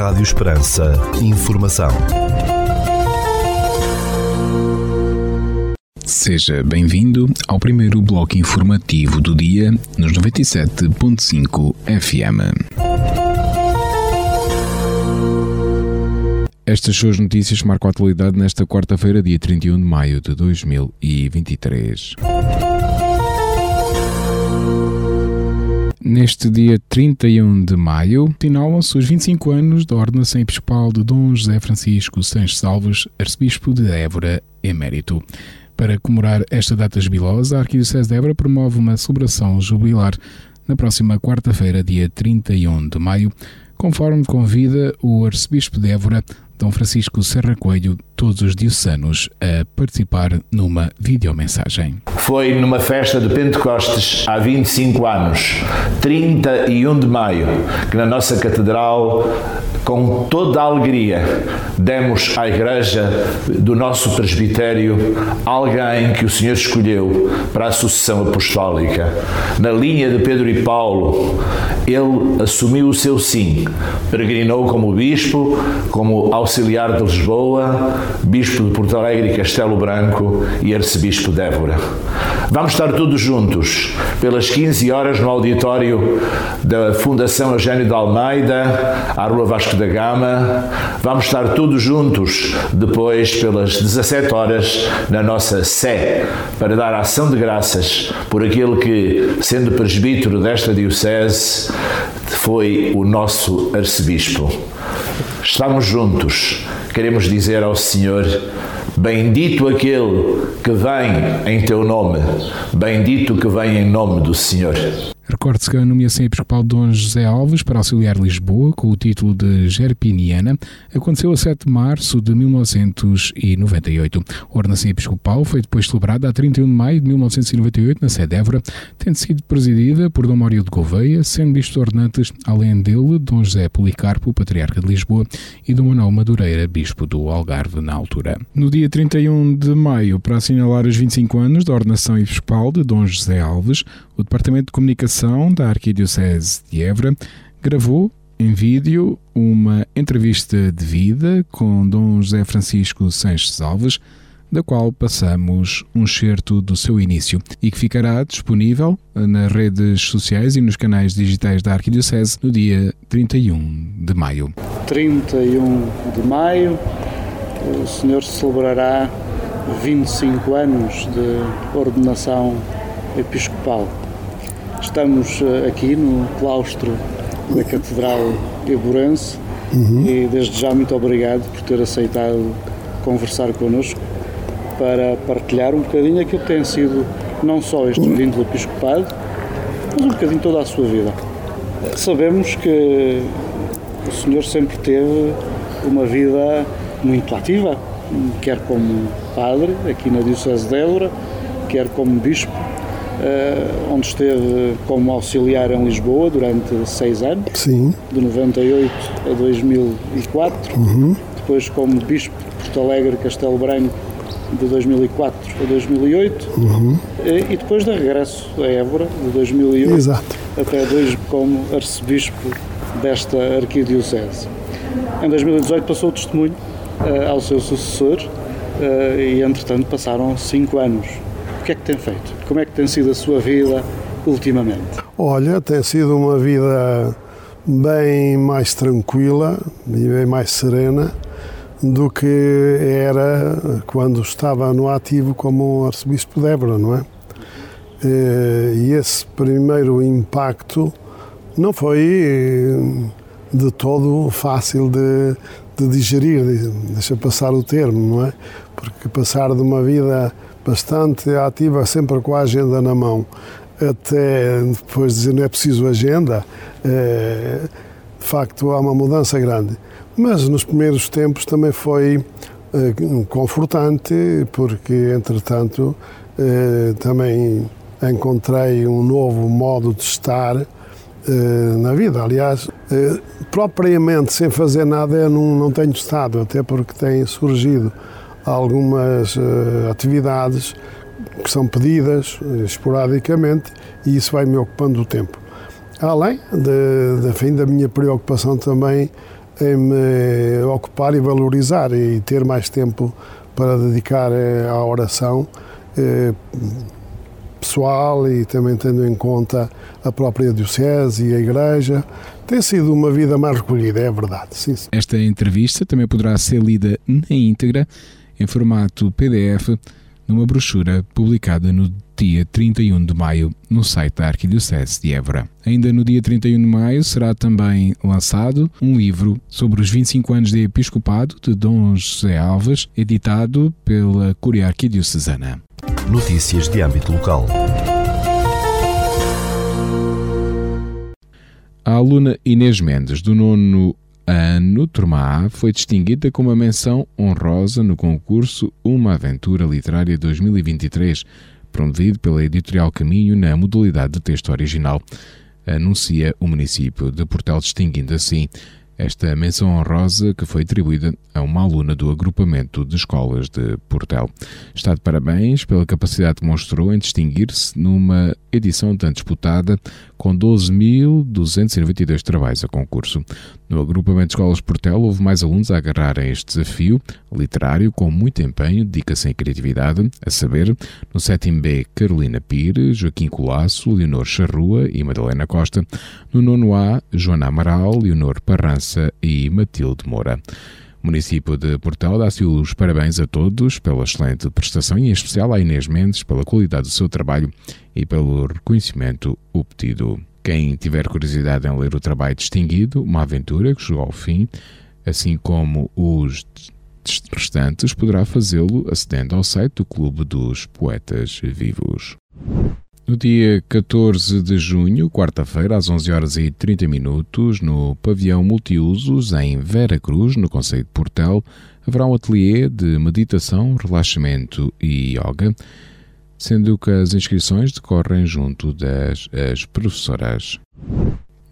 Rádio Esperança. Informação. Seja bem-vindo ao primeiro bloco informativo do dia nos 97.5 FM. Estas suas notícias marcam a atualidade nesta quarta-feira, dia 31 de maio de 2023. Neste dia 31 de maio, assinalam-se os 25 anos da ordenação episcopal de Dom José Francisco Sanches Salves, arcebispo de Évora, emérito. Para comemorar esta data jubilosa, a Arquidiocese de Évora promove uma celebração jubilar na próxima quarta-feira, dia 31 de maio, conforme convida o arcebispo de Évora, Dom Francisco Serra Coelho, todos os diocesanos a participar numa videomensagem. Foi numa festa de Pentecostes há 25 anos, 31 de maio, que na nossa catedral, com toda a alegria, demos à igreja do nosso presbitério alguém que o Senhor escolheu para a sucessão apostólica. Na linha de Pedro e Paulo, ele assumiu o seu sim, peregrinou como bispo, como auxiliar de Lisboa, bispo de Porto Alegre e Castelo Branco e arcebispo de Évora. Vamos estar todos juntos pelas 15 horas no auditório da Fundação Eugênio de Almeida, à Rua Vasco da Gama. Vamos estar todos juntos depois pelas 17 horas na nossa Sé para dar ação de graças por aquele que, sendo presbítero desta diocese, foi o nosso arcebispo. Estamos juntos. Queremos dizer ao Senhor: Bendito aquele que vem em teu nome, bendito que vem em nome do Senhor. Recorde-se que a nomeação episcopal de Dom José Alves para auxiliar Lisboa, com o título de Gerpiniana, aconteceu a 7 de março de 1998. A ordenação episcopal foi depois celebrada a 31 de maio de 1998 na sede Évora, tendo sido presidida por Dom Mário de Gouveia, sendo bispo ordenantes, além dele, Dom José Policarpo, patriarca de Lisboa, e Dom Manuel Madureira, bispo do Algarve na altura. No dia 31 de maio, para assinalar os 25 anos da ordenação episcopal de Dom José Alves, o Departamento de Comunicação da Arquidiocese de Évora gravou em vídeo uma entrevista de vida com Dom José Francisco Sanches Alves, da qual passamos um certo do seu início e que ficará disponível nas redes sociais e nos canais digitais da Arquidiocese no dia 31 de maio. 31 de maio, o Senhor celebrará 25 anos de ordenação episcopal. Estamos eh, aqui no claustro da Catedral Eburense uhum. e desde já muito obrigado por ter aceitado conversar connosco para partilhar um bocadinho aquilo que tem sido não só este vínculo episcopado, mas um bocadinho toda a sua vida. Sabemos que o senhor sempre teve uma vida muito ativa, quer como padre aqui na Diocese de Évora, quer como bispo uh, onde esteve como auxiliar em Lisboa durante seis anos, Sim. de 98 a 2004, uhum. depois como Bispo de Porto Alegre Castelo Branco de 2004 a 2008 uhum. e, depois de regresso a Évora de 2008 Exato. até dois como arcebispo desta arquidiocese. Em 2018 passou o testemunho uh, ao seu sucessor uh, e entretanto passaram cinco anos o que é que tem feito? Como é que tem sido a sua vida ultimamente? Olha, tem sido uma vida bem mais tranquila e bem mais serena do que era quando estava no ativo como arcebispo de Évora, não é? Eh, e esse primeiro impacto não foi de todo fácil de, de digerir, deixa passar o termo, não é? Porque passar de uma vida bastante ativa, sempre com a agenda na mão, até depois dizer não é preciso agenda, é, de facto há uma mudança grande. Mas nos primeiros tempos também foi é, confortante, porque entretanto é, também encontrei um novo modo de estar é, na vida. Aliás, propriamente sem fazer nada eu não, não tenho estado, até porque tem surgido algumas uh, atividades que são pedidas uh, esporadicamente e isso vai me ocupando o tempo. Além de, fim, da minha preocupação também em me ocupar e valorizar e ter mais tempo para dedicar eh, à oração eh, pessoal e também tendo em conta a própria Diocese e a Igreja. Tem sido uma vida mais recolhida, é verdade. Sim, sim. Esta entrevista também poderá ser lida na íntegra, em formato PDF, numa brochura publicada no dia 31 de maio no site da Arquidiocese de Évora. Ainda no dia 31 de maio será também lançado um livro sobre os 25 anos de episcopado de Dom José Alves, editado pela Curia Arquidiocesana. Notícias de âmbito local. A aluna Inês Mendes, do nono ano, turma A, foi distinguida com uma menção honrosa no concurso Uma Aventura Literária 2023, promovido pela Editorial Caminho na modalidade de texto original. Anuncia o município de Portel, distinguindo assim esta menção honrosa que foi atribuída a uma aluna do agrupamento de escolas de Portel. Está de parabéns pela capacidade que mostrou em distinguir-se numa edição tão disputada, com 12.292 trabalhos a concurso. No agrupamento de escolas Portel, houve mais alunos a agarrarem este desafio literário com muito empenho, dedicação e criatividade, a saber, no 7 B, Carolina Pires, Joaquim Colasso, Leonor Charrua e Madalena Costa, no 9 A, Joana Amaral, Leonor Parrança e Matilde Moura. O município de Portel dá-se os parabéns a todos pela excelente prestação e em especial à Inês Mendes pela qualidade do seu trabalho e pelo reconhecimento obtido. Quem tiver curiosidade em ler o trabalho distinguido, uma aventura que chegou ao fim, assim como os restantes, poderá fazê-lo acedendo ao site do Clube dos Poetas Vivos. No dia 14 de junho, quarta-feira, às 11 horas e 30 minutos, no pavilhão multiusos em Vera Cruz, no Conselho de Portel, haverá um ateliê de meditação, relaxamento e yoga, sendo que as inscrições decorrem junto das as professoras.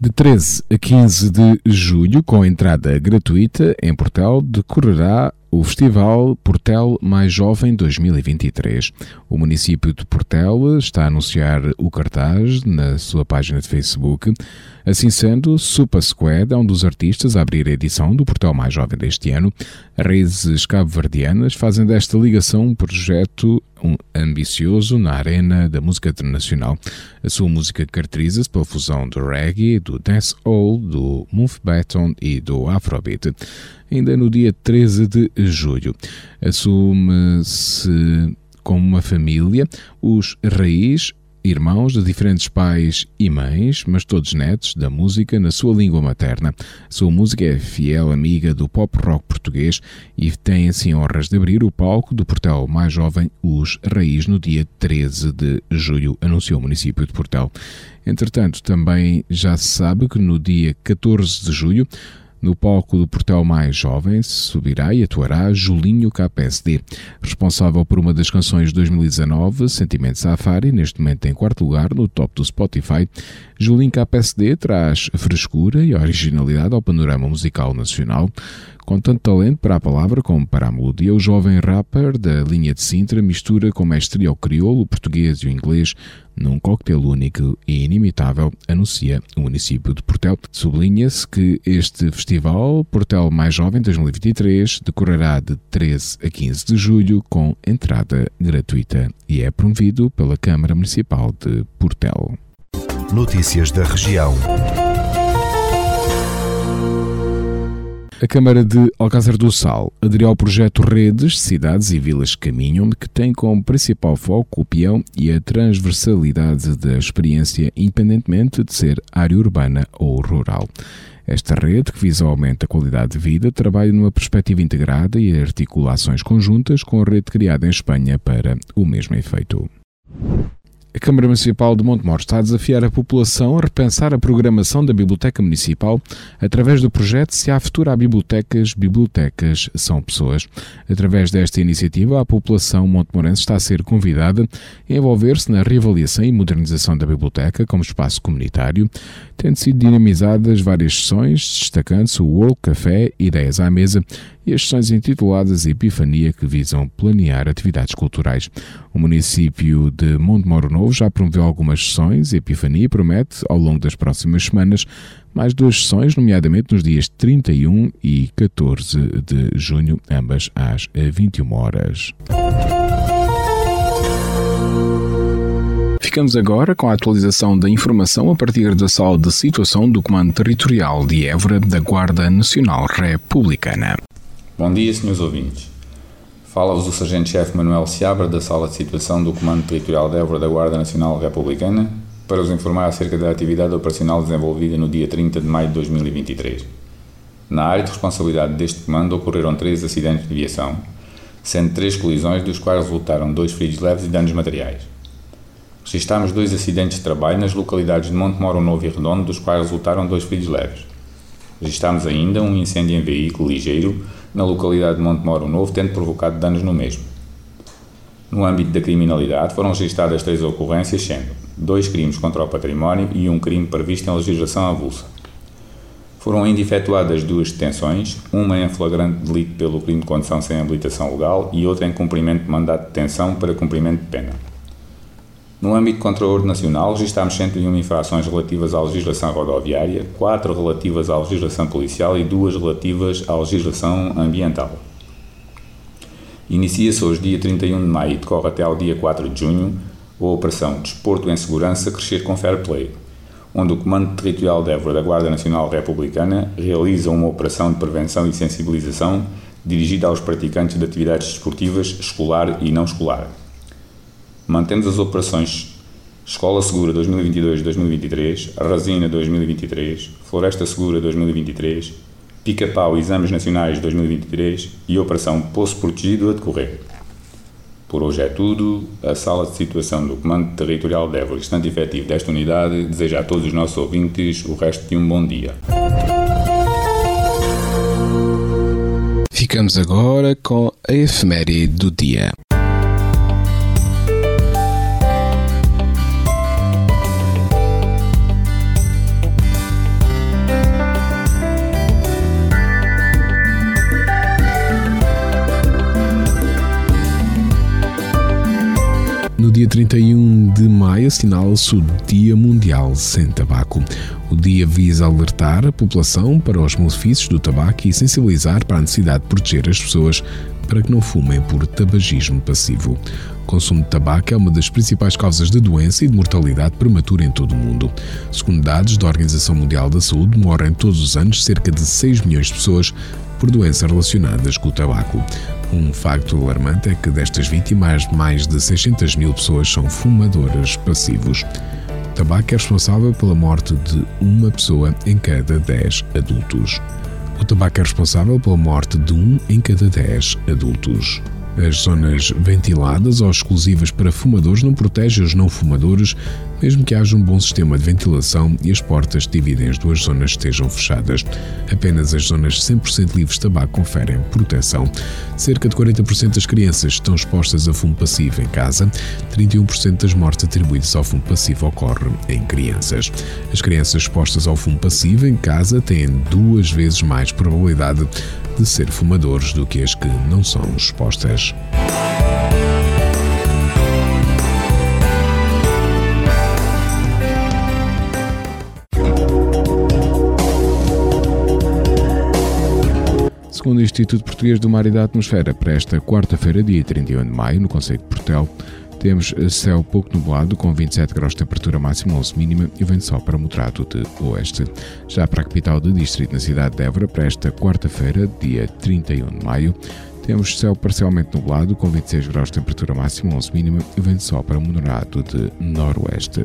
De 13 a 15 de julho, com entrada gratuita, em Portel, decorrerá o Festival Portel Mais Jovem 2023. O município de Portel está a anunciar o cartaz na sua página de Facebook. Assim sendo, Supa Squad é um dos artistas a abrir a edição do Portel Mais Jovem deste ano. Raízes cabo-verdianas fazem desta ligação um projeto ambicioso na arena da música internacional. A sua música caracteriza-se pela fusão do reggae, do dancehall, do mountbatten e do afrobeat ainda no dia 13 de julho. Assume-se como uma família os Raiz, irmãos de diferentes pais e mães, mas todos netos da música na sua língua materna. A sua música é fiel amiga do pop rock português e tem assim honras de abrir o palco do portal mais jovem Os Raiz no dia 13 de julho, anunciou o município de Portel. Entretanto, também já se sabe que no dia 14 de julho no palco do Portel Mais Jovem subirá e atuará Julinho KPSD, responsável por uma das canções de 2019, Sentimento Safari, neste momento em quarto lugar no top do Spotify. Julinho KPSD traz frescura e originalidade ao panorama musical nacional, com tanto talento para a palavra como para a melodia, o jovem rapper da linha de Sintra mistura com mestria o crioulo, o português e o inglês num coquetel único e inimitável, anuncia o município de Portel. Sublinha-se que este festival, Portel Mais Jovem 2023, decorrerá de 13 a 15 de julho com entrada gratuita e é promovido pela Câmara Municipal de Portel. Notícias da região. A Câmara de Alcázar do Sal aderiu ao projeto Redes, Cidades e Vilas Caminham, que tem como principal foco o peão e a transversalidade da experiência, independentemente de ser área urbana ou rural. Esta rede, que visa o aumento da qualidade de vida, trabalha numa perspectiva integrada e articulações conjuntas com a rede criada em Espanha para o mesmo efeito. A Câmara Municipal de Montemor está a desafiar a população a repensar a programação da Biblioteca Municipal através do projeto Se há futuro há bibliotecas, bibliotecas são pessoas. Através desta iniciativa, a população montemorense está a ser convidada a envolver-se na reavaliação e modernização da biblioteca como espaço comunitário, tendo sido dinamizadas várias sessões, destacando-se o World Café Ideias à Mesa e as sessões intituladas Epifania que visam planear atividades culturais. O município de Montemoro Novo já promoveu algumas sessões. Epifania promete, ao longo das próximas semanas, mais duas sessões, nomeadamente nos dias 31 e 14 de junho, ambas às 21 horas. Ficamos agora com a atualização da informação a partir da sala de situação do Comando Territorial de Évora da Guarda Nacional Republicana. Bom dia, senhores ouvintes. Fala-vos o Sargento-Chefe Manuel Seabra da sala de situação do Comando Territorial de Évora da Guarda Nacional Republicana para os informar acerca da atividade operacional desenvolvida no dia 30 de maio de 2023. Na área de responsabilidade deste comando ocorreram três acidentes de viação, sendo três colisões, dos quais resultaram dois feridos leves e danos materiais. Registámos dois acidentes de trabalho nas localidades de Montemoro Novo e Redondo, dos quais resultaram dois feridos leves. Registámos ainda um incêndio em veículo ligeiro na localidade de Montemoro Novo, tendo provocado danos no mesmo. No âmbito da criminalidade, foram registadas três ocorrências, sendo dois crimes contra o património e um crime previsto em legislação avulsa. Foram ainda efetuadas duas detenções, uma em flagrante delito pelo crime de condução sem habilitação legal e outra em cumprimento de mandato de detenção para cumprimento de pena. No âmbito controle nacional, registámos 101 infrações relativas à legislação rodoviária, 4 relativas à legislação policial e 2 relativas à legislação ambiental. Inicia-se hoje, dia 31 de maio, e decorre até ao dia 4 de junho, a Operação Desporto em Segurança Crescer com Fair Play, onde o Comando Territorial de Évora da Guarda Nacional Republicana realiza uma operação de prevenção e sensibilização dirigida aos praticantes de atividades desportivas escolar e não escolar. Mantemos as operações Escola Segura 2022-2023, Resina 2023, Floresta Segura 2023, Pica-Pau Exames Nacionais 2023 e Operação Poço Protegido a decorrer. Por hoje é tudo. A sala de situação do Comando Territorial de Évora, estante efetivo desta unidade, deseja a todos os nossos ouvintes o resto de um bom dia. Ficamos agora com a efeméride do dia. No dia 31 de maio assinala-se o Dia Mundial Sem Tabaco. O dia visa alertar a população para os malefícios do tabaco e sensibilizar para a necessidade de proteger as pessoas para que não fumem por tabagismo passivo. O consumo de tabaco é uma das principais causas de doença e de mortalidade prematura em todo o mundo. Segundo dados da Organização Mundial da Saúde, morrem todos os anos cerca de 6 milhões de pessoas por doenças relacionadas com o tabaco. Um facto alarmante é que destas vítimas, mais de 600 mil pessoas são fumadores passivos. O tabaco é responsável pela morte de uma pessoa em cada 10 adultos. O tabaco é responsável pela morte de um em cada 10 adultos. As zonas ventiladas ou exclusivas para fumadores não protegem os não fumadores, mesmo que haja um bom sistema de ventilação e as portas que dividem as duas zonas estejam fechadas. Apenas as zonas 100% livres de tabaco conferem proteção. Cerca de 40% das crianças estão expostas a fumo passivo em casa, 31% das mortes atribuídas ao fumo passivo ocorrem em crianças. As crianças expostas ao fumo passivo em casa têm duas vezes mais probabilidade de ser fumadores do que as que não são expostas. Segundo o Instituto Português do Mar e da Atmosfera, para esta quarta-feira, dia 31 de maio, no Conselho de Portel, temos céu pouco nublado, com 27 graus de temperatura máxima, 11 mínima e vento só para moderado de oeste. Já para a capital do distrito, na cidade de Évora, para esta quarta-feira, dia 31 de maio, temos céu parcialmente nublado, com 26 graus de temperatura máxima, 11 mínima e vento só para moderado de noroeste.